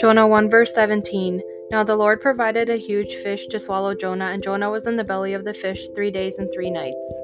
Jonah 1 verse 17. Now the Lord provided a huge fish to swallow Jonah, and Jonah was in the belly of the fish three days and three nights.